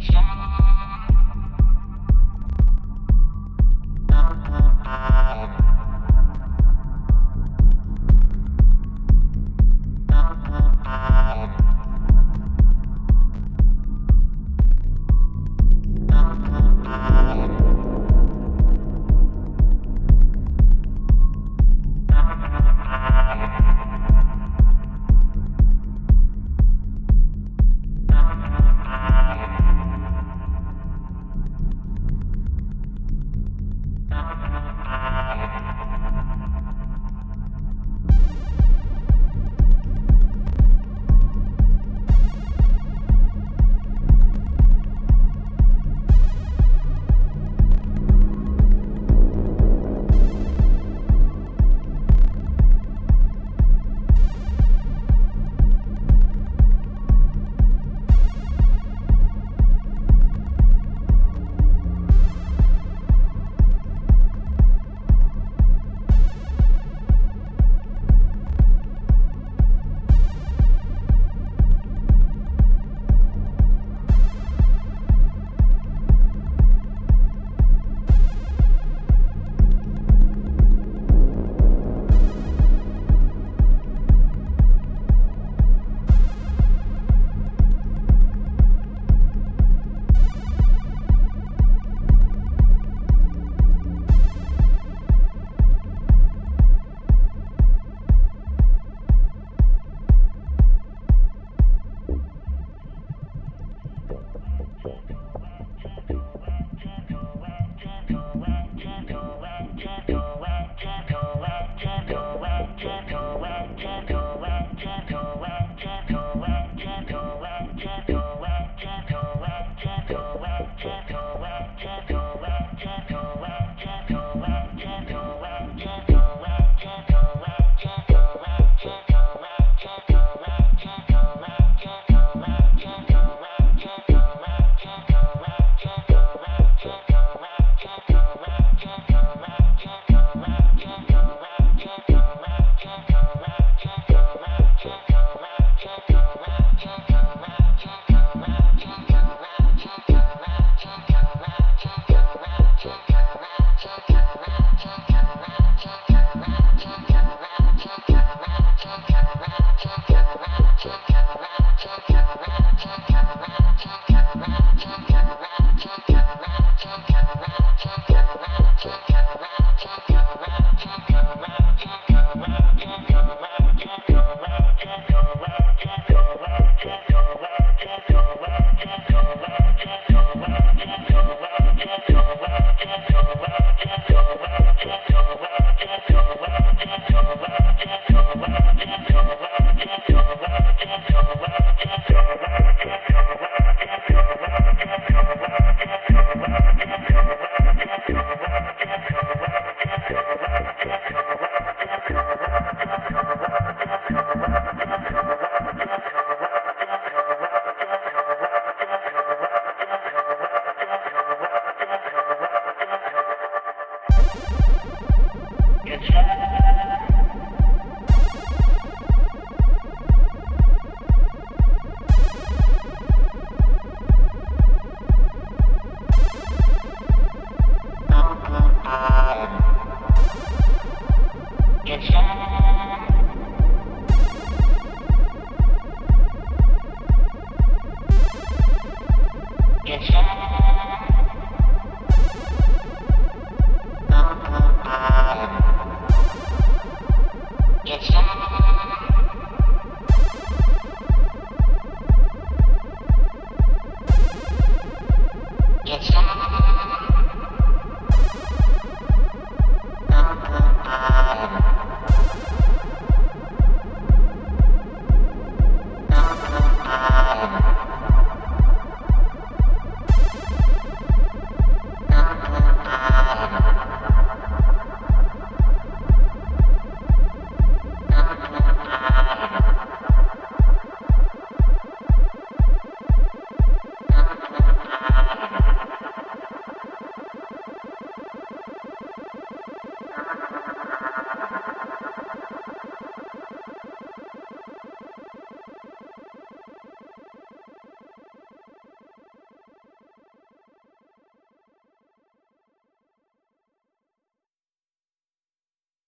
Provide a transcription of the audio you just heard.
дальше.